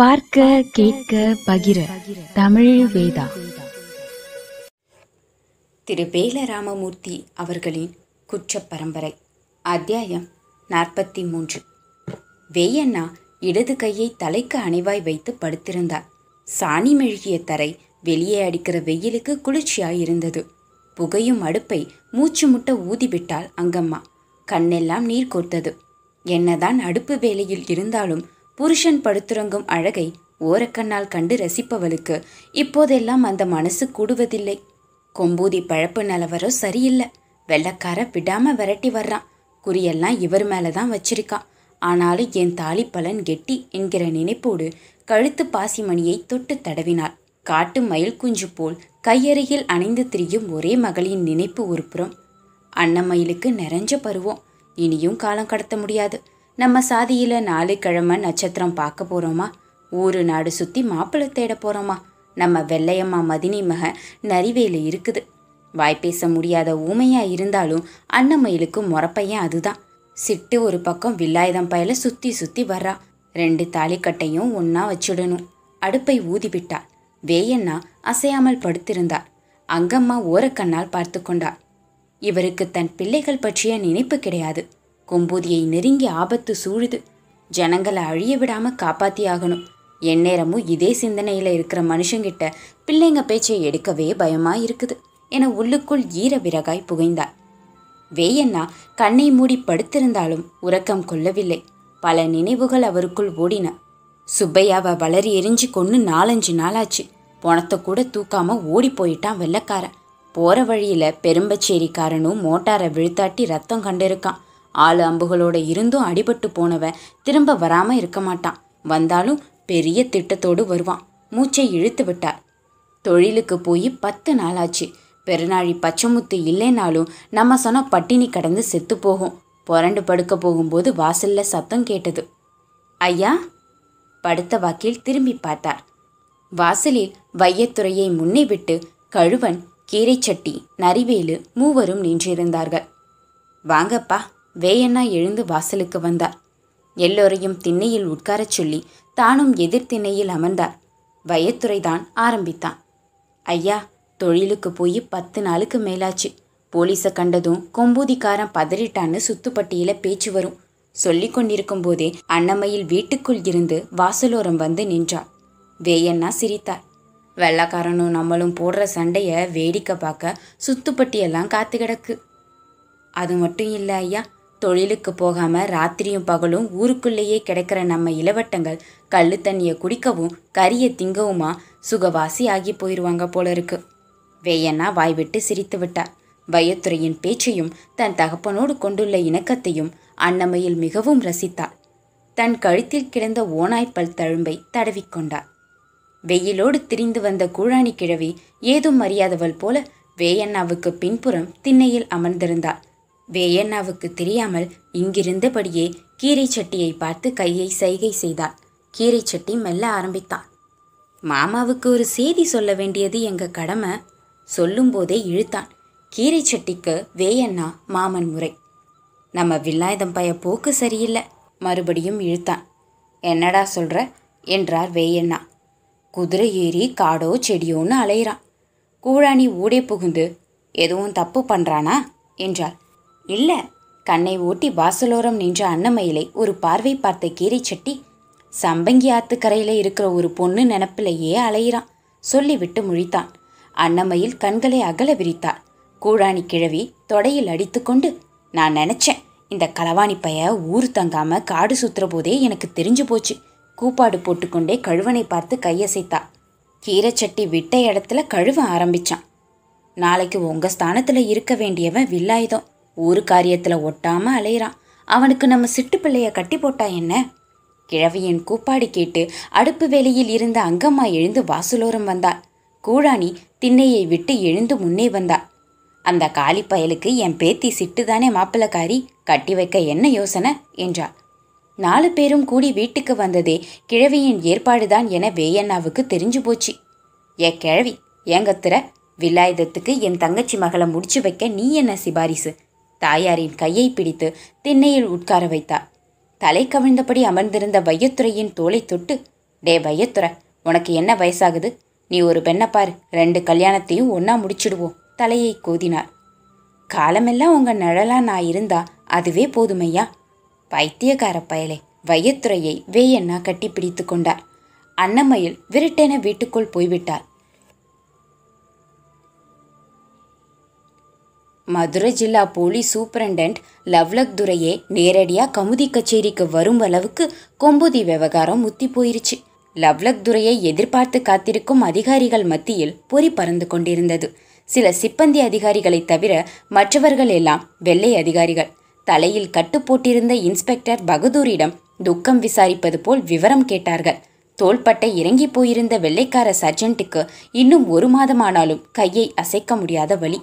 பார்க்க கேட்க பகிர. தமிழ் வேதா. திரு வேலராமமூர்த்தி அவர்களின் குற்ற பரம்பரை அத்தியாயம் நாற்பத்தி மூன்று வேயண்ணா இடது கையை தலைக்கு அணிவாய் வைத்து படுத்திருந்தார். சாணி மெழுகிய தரை வெளியே அடிக்கிற வெயிலுக்கு குளிர்ச்சியாயிருந்தது. புகையும் அடுப்பை மூச்சு முட்ட ஊதிவிட்டாள் அங்கம்மா. கண்ணெல்லாம் நீர் கோர்த்தது. என்னதான் அடுப்பு வேலையில் இருந்தாலும் புருஷன் படுத்துறங்கும் அழகை ஓரக்கண்ணால் கண்டு ரசிப்பவளுக்கு இப்போதெல்லாம் அந்த மனசு கூடுவதில்லை. கொம்பூதி பழப்பு நிலவரம் சரியில்லை. வெள்ளக்கார விடாம விரட்டி வர்றான். குறியெல்லாம் இவர் மேலே தான் வச்சிருக்கான். ஆனாலும் என் தாலி பலன் கெட்டி என்கிற நினைப்போடு கழுத்து பாசிமணியை தொட்டு தடவினாள். காட்டு மயில் குஞ்சு போல் கையருகில் அணைந்து திரியும் ஒரே மகளின் நினைப்பு ஒரு புறம் அன்னமயிலுக்கு நிறைஞ்ச பருவம். இனியும் காலம் கடத்த முடியாது. நம்ம சாதியில் நாலு கிழமை நட்சத்திரம் பார்க்க போகிறோமா ஊரு நாடு சுற்றி மாப்பிள்ளை தேட போகிறோமா நம்ம வெள்ளையம்மா மதினி மக நரிவேலு இருக்குது. வாய் பேச முடியாத ஊமையாக இருந்தாலும் அன்னமயிலுக்கு முறப்பையன் அதுதான். சிட்டு ஒரு பக்கம் வில்லாயுதம் பயல சுற்றி சுற்றி வர்றா. ரெண்டு தாலிக்கட்டையும் ஒன்றா வச்சுடணும். அடுப்பை ஊதிவிட்டாள் வேயண்ணா அசையாமல் படுத்திருந்தார் அங்கம்மா ஓரக்கண்ணால் பார்த்து கொண்டார் இவருக்கு தன் பிள்ளைகள் பற்றிய நினைப்பு கிடையாது. கொம்பூதியை நெருங்கி ஆபத்து சூழுது. ஜனங்களை அழிய விடாம காப்பாத்தியாகணும் எந்நேரமும் இதே சிந்தனையில இருக்கிற மனுஷங்கிட்ட பிள்ளைங்க பேச்சை எடுக்கவே பயமா இருக்குது என உள்ளுக்குள் ஈர விறகாய் புகைந்தாள். வேயண்ணா கண்ணை மூடி படுத்திருந்தாலும் உறக்கம் கொள்ளவில்லை. பல நினைவுகள் அவருக்குள் ஓடின. சுப்பையாவை வளரி எரிஞ்சு கொன்னு நாலஞ்சு நாளாச்சு. பணத்தை கூட தூக்காம ஓடி போயிட்டான் வெள்ளக்காரன். போற வழியில பெரும்பச்சேரிக்காரனும் மோட்டாரை விழுத்தாட்டி ரத்தம் கண்டிருக்கான். ஆளு அம்புகளோட இருந்தும் அடிபட்டு போனவன் திரும்ப வராம இருக்க மாட்டான். வந்தாலும் பெரிய திட்டத்தோடு வருவான். மூச்சை இழுத்து விட்டார். தொழிலுக்கு போய் பத்து நாளாச்சு. பெருநாழி பச்சைமுத்து இல்லைனாலும் நம்ம சொன்ன பட்டினி கடந்து செத்து போகும். புரண்டு படுக்க போகும்போது வாசல்ல சத்தம் கேட்டது. ஐயா படுத்த வாக்கில் திரும்பி பார்த்தார். வாசலில் வையத்துறையை முன்னே விட்டு கழுவன் கீரைச்சட்டி நரிவேலு மூவரும் நின்றிருந்தார்கள். வாங்கப்பா வேயண்ணா எழுந்து வாசலுக்கு வந்தார். எல்லோரையும் திண்ணையில் உட்காரச் சொல்லி தானும் எதிர் திண்ணையில் அமர்ந்தார். வயத்துறைதான் ஆரம்பித்தான். ஐயா தொழிலுக்கு போய் பத்து நாளுக்கு மேலாச்சு. போலீஸை கண்டதும் கொம்பூதிக்காரன் பதறிட்டான்னு சுத்துப்பட்டியில் பேச்சு வரும். சொல்லிக் கொண்டிருக்கும் போதே அன்னமையில் வீட்டுக்குள் இருந்து வாசலோரம் வந்து நின்றார். வேயண்ணா சிரித்தார். வெள்ளக்காரனும் நம்மளும் போடுற சண்டைய வேடிக்கை பார்க்க சுத்துப்பட்டியெல்லாம் காத்து கிடக்கு. அது மட்டும் இல்லை ஐயா தொழிலுக்கு போகாம ராத்திரியும் பகலும் ஊருக்குள்ளேயே கிடக்கிற நம்ம இளவட்டங்கள் கள்ளு தண்ணியை குடிக்கவும் கறியை திங்கவுமா சுகவாசி ஆகி போயிடுவாங்க போல இருக்கு வேயண்ணா வாய்விட்டு சிரித்து விட்டார். வையத்துறையின் பேச்சையும் தன் தகப்பனோடு கொண்டுள்ள இணக்கத்தையும் அன்னமையில் மிகவும் ரசித்தாள். தன் கழுத்தில் கிடந்த ஓனாய்ப்பல் தழும்பை தடவிக்கொண்டார் வெயிலோடு திரிந்து வந்த கூழாணி கிழவி ஏதும் அறியாதவள் போல வேயண்ணாவுக்கு பின்புறம் திண்ணையில் அமர்ந்திருந்தாள். வேயண்ணாவுக்கு தெரியாமல் இங்கிருந்தபடியே கீரை சட்டியை பார்த்து கையை சைகை செய்தாள். கீரை சட்டி மெல்ல ஆரம்பித்தான். மாமாவுக்கு ஒரு செய்தி சொல்ல வேண்டியது எங்க கடமை? சொல்லும்போதே இழுத்தான். கீரை சட்டிக்கு வேயண்ணா மாமன் முறை. நம்ம வில்லாயுதம் பய போக்கு சரியில்லை மறுபடியும் இழுத்தான். என்னடா சொல்ற? என்றார் வேயண்ணா. குதிரை ஏறி காடோ செடியோன்னு அலையிறான். கூழாணி ஊடே புகுந்து எதுவும் தப்பு பண்றானா? என்றாள். இல்லை. கண்ணை ஓட்டி வாசலோரம் நின்ற அன்னமயிலை ஒரு பார்வை பார்த்த கீரை சட்டி சம்பங்கி ஆத்துக்கரையில் இருக்கிற ஒரு பொண்ணு நினப்பிலேயே அலையிறான். சொல்லிவிட்டு முழித்தான். அன்னமயில் கண்களை அகல விரித்தாள். கூழாணி கிழவி தொடையில் அடித்துக்கொண்டு நான் நினச்சேன் இந்த களவாணி பைய ஊர் தங்காம காடு சுத்துற போதே எனக்கு தெரிஞ்சு போச்சு. கூப்பாடு போட்டுக்கொண்டே கழுவனை பார்த்து கையசைத்தா கீரைச்சட்டி விட்ட இடத்துல கழுவ ஆரம்பிச்சான். நாளைக்கு உங்க ஸ்தானத்துல இருக்க வேண்டியவன் வில்லாயுதம். ஊரு காரியத்தில் ஒட்டாம அலையிறான். அவனுக்கு நம்ம சிட்டு பிள்ளைய கட்டி போட்டா என்ன? கிழவியின் கூப்பாடி கேட்டு அடுப்பு வேலையில் இருந்த அங்கம்மா எழுந்து வாசலோரம் வந்தாள். கூழாணி திண்ணையை விட்டு எழுந்து முன்னே வந்தாள். அந்த காலி பயலுக்கு என் பேத்தி சிட்டுதானே மாப்பிளக்காரி கட்டி வைக்க என்ன யோசனை? என்றாள். நாலு பேரும் கூடி வீட்டுக்கு வந்ததே கிழவியின் ஏற்பாடுதான் என வேயண்ணாவுக்கு தெரிஞ்சு போச்சு. ஏ கிழவி ஏங்கத்துற? வில்லாயுதத்துக்கு என் தங்கச்சி மகளை முடிச்சு வைக்க நீ என்ன சிபாரிசு? தாயாரின் கையை பிடித்து திண்ணையில் உட்கார வைத்தார். தலை கவிழ்ந்தபடி அமர்ந்திருந்த வையத்துறையின் தோலை தொட்டு டே வையத்துறை உனக்கு என்ன வயசாகுது? நீ ஒரு பெண்ணை பாரு ரெண்டு கல்யாணத்தையும் ஒன்றா முடிச்சிடுவோம் தலையை கோதினார். காலமெல்லாம் உங்க நிழலா நான் இருந்தா அதுவே போதுமையா? பைத்தியக்கார பயலே வையத்துறையை வேயண்ணா கட்டிப்பிடித்து கொண்டார். அன்னமயில் விருட்டென வீட்டுக்குள் போய்விட்டார். மதுரை ஜில்லா போலீஸ் சூப்பரண்டன்ட் லவ்லக் துரையே நேரடியாக கமுதி கச்சேரிக்கு வரும் அளவுக்கு கொம்புதி விவகாரம் முத்தி போயிருச்சு. லவ்லக் துரையை எதிர்பார்த்து காத்திருக்கும் அதிகாரிகள் மத்தியில் பொறி பறந்து கொண்டிருந்தது. சில சிப்பந்தி அதிகாரிகளைத் தவிர மற்றவர்கள் எல்லாம் வெள்ளை அதிகாரிகள். தலையில் கட்டு போட்டிருந்த இன்ஸ்பெக்டர் பகதூரிடம் துக்கம் விசாரிப்பது போல் விவரம் கேட்டார்கள். தோள்பட்டை இறங்கி போயிருந்த வெள்ளைக்கார சர்ஜென்ட்டுக்கு இன்னும் ஒரு மாதமானாலும் கையை அசைக்க முடியாத வழி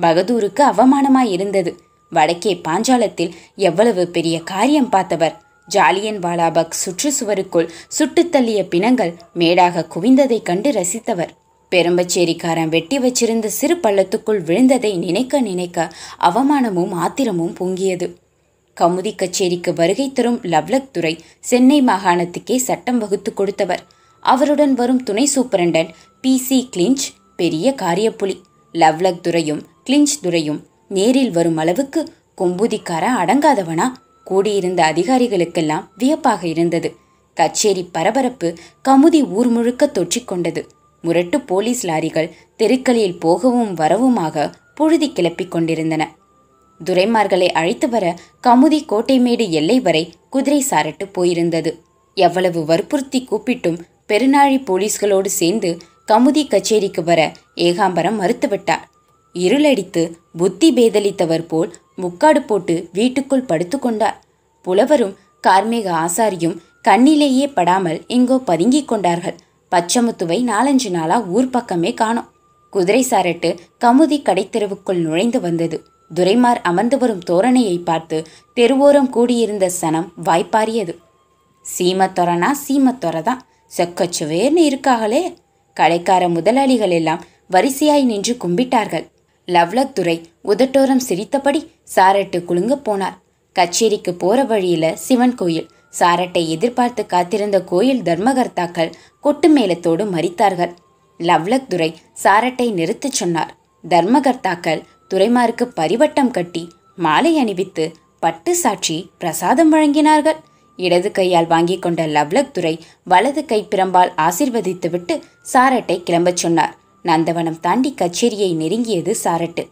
பகதூருக்கு அவமானமாய் இருந்தது. வடக்கே பாஞ்சாலத்தில் எவ்வளவு பெரிய காரியம் பார்த்தவர். ஜாலியன் வாலாபக் சுற்றுச்சுவருக்குள் சுட்டுத் தள்ளிய பிணங்கள் மேடாக குவிந்ததைக் கண்டு ரசித்தவர். பெரும்பச்சேரிக்காரன் வெட்டி வச்சிருந்த சிறு பள்ளத்துக்குள் விழுந்ததை நினைக்க நினைக்க அவமானமும் ஆத்திரமும் பொங்கியது. கமுதி கச்சேரிக்கு வருகை தரும் லவ்லக் துறை சென்னை மாகாணத்துக்கே சட்டம் வகுத்து கொடுத்தவர். அவருடன் வரும் துணை சூப்பரண்டன் பி சி கிளிஞ்ச் பெரிய காரியப்புலி. லவ்லக் துறையும் கிளிஞ்ச் துரையும். நேரில் வரும் அளவுக்கு கொம்பூதிக்காரன் அடங்காதவனா? கூடியிருந்த அதிகாரிகளுக்கெல்லாம் வியப்பாக இருந்தது. கச்சேரி பரபரப்பு கமுதி ஊர் முழுக்க தொற்றிக்கொண்டது முரட்டு போலீஸ் லாரிகள் தெருக்களில் போகவும் வரவுமாக புழுதி கிளப்பிக் கொண்டிருந்தன. துரைமார்களை அழைத்து வர கமுதி கோட்டைமேடு எல்லை வரை குதிரை சாரட்டு போயிருந்தது. எவ்வளவு வற்புறுத்தி கூப்பிட்டும் பெருநாழி போலீஸ்களோடு சேர்ந்து கமுதி கச்சேரிக்கு வர ஏகாம்பரம் மறுத்துவிட்டார். இருளடித்து புத்தி பேதலித்தவர் போல் முக்காடு போட்டு வீட்டுக்குள் படுத்துக்கொண்டார். புலவரும் கார்மேக ஆசாரியும் கண்ணிலேயே படாமல் எங்கோ பதுங்கிக் கொண்டார்கள். பச்சமுத்துவை நாலஞ்சு நாளா ஊர் பக்கமே காணோம். குதிரை சாரட்டு கமுதி கடைத்தெருவுக்குள் நுழைந்து வந்தது. துரைமார் அமர்ந்து வரும் தோரணையை பார்த்து தெருவோரம் கூடியிருந்த சனம் வாய்ப்பாரியது சீமத்தொரனா சீமத்தொரதான். செக்கச்சுவேர்னு இருக்காகளே. கடைக்கார முதலாளிகள் எல்லாம் வரிசையாய் நின்று கும்பிட்டார்கள். லவ்லத்துறை உதட்டோரம் சிரித்தபடி சாரட்டு குலுங்க போனார். கச்சேரிக்கு போற வழியில சிவன் கோயில். சாரட்டை எதிர்பார்த்து காத்திருந்த கோயில் தர்மகர்த்தாக்கள் கொட்டு மேளத்தோடு மறித்தார்கள். லவ்லக் துரை சாரட்டை நிறுத்தச் சொன்னார். தர்மகர்த்தாக்கள் துரைமாருக்கு பரிவட்டம் கட்டி மாலை அணிவித்து பட்டு சாட்சி பிரசாதம் வழங்கினார்கள். இடது கையால் வாங்கிக் கொண்ட லவ்லக் துரை வலது கை பிரம்பால் ஆசிர்வதித்துவிட்டு சாரட்டை கிளம்பச் சொன்னார். நந்தவனம் தாண்டி கச்சேரியை நெருங்கியது சாரட்டு.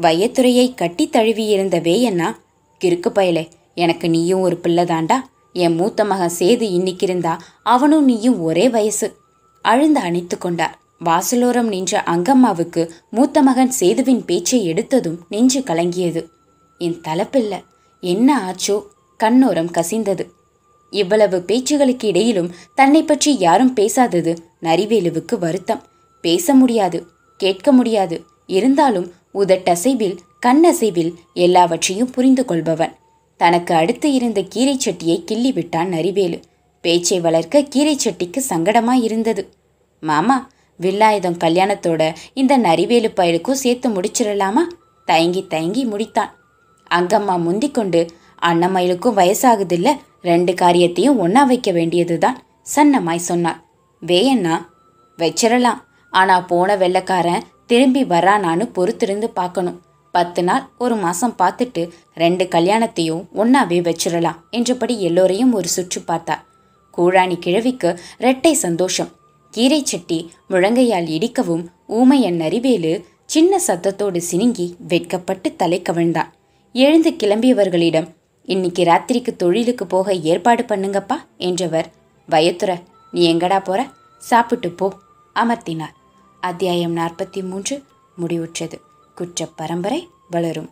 வையத்துறையை கட்டி தழுவியிருந்த வேயண்ணா கிறுக்கு பயலே எனக்கு நீயும் ஒரு பிள்ளைதாண்டா என் மூத்த மகன் சேது இன்னைக்கு இருந்தா அவனும் நீயும் ஒரே வயசு. அழுந்து அணைத்து கொண்டார். வாசலோரம் நின்ற அங்கம்மாவுக்கு மூத்த மகன் சேதுவின் பேச்சை எடுத்ததும் நெஞ்சு கலங்கியது. என் தலப்பில்ல என்ன ஆச்சோ? கண்ணோரம் கசிந்தது. இவ்வளவு பேச்சுகளுக்கு இடையிலும் தன்னை பற்றி யாரும் பேசாதது நரிவேலுவுக்கு வருத்தம். பேச முடியாது கேட்க முடியாது இருந்தாலும் உதட்டசைவில் கண்ணசைவில் எல்லாவற்றையும் புரிந்து கொள்பவன் தனக்கு அடுத்து இருந்த கீரை சட்டியை கிள்ளி விட்டான் நரிவேலு. பேச்சை வளர்க்க கீரை சட்டிக்கு சங்கடமாக இருந்தது மாமா வில்லாயுதம் கல்யாணத்தோட இந்த நரிவேலு பயலுக்கும் சேர்த்து முடிச்சிடலாமா? தயங்கி தயங்கி முடித்தான். அங்கம்மா முந்திக்கொண்டு அண்ணமயிலுக்கும் வயசாகுதில்ல ரெண்டு காரியத்தையும் ஒன்றா வைக்க வேண்டியதுதான் சன்னமாய் சொன்னார் வேயண்ணா வச்சிடலாம். ஆனா போன வெள்ளைக்காரன் திரும்பி வரானான்னு பொறுத்திருந்து பார்க்கணும். பத்து நாள் ஒரு மாசம் பார்த்துட்டு ரெண்டு கல்யாணத்தையும் ஒன்னாவே வச்சிடலாம் என்றபடி எல்லோரையும் ஒரு சுற்று பார்த்தார் கூழாணி கிழவிக்கு ரெட்டை சந்தோஷம். கீரை சட்டி முழங்கையால் இடிக்கவும் ஊமையன் நரிவேலு சின்ன சத்தத்தோடு சினுங்கி வெட்கப்பட்டு தலை கவிழ்ந்தான். எழுந்து கிளம்பியவர்களிடம் இன்னைக்கு ராத்திரிக்கு தொழிலுக்கு போக ஏற்பாடு பண்ணுங்கப்பா என்றவர் வயத்துற நீ எங்கடா போற? சாப்பிட்டு போ அமர்த்தினார். அத்தியாயம் நாற்பத்தி மூன்று முடிவுற்றது. குற்ற பரம்பரை வளரும்.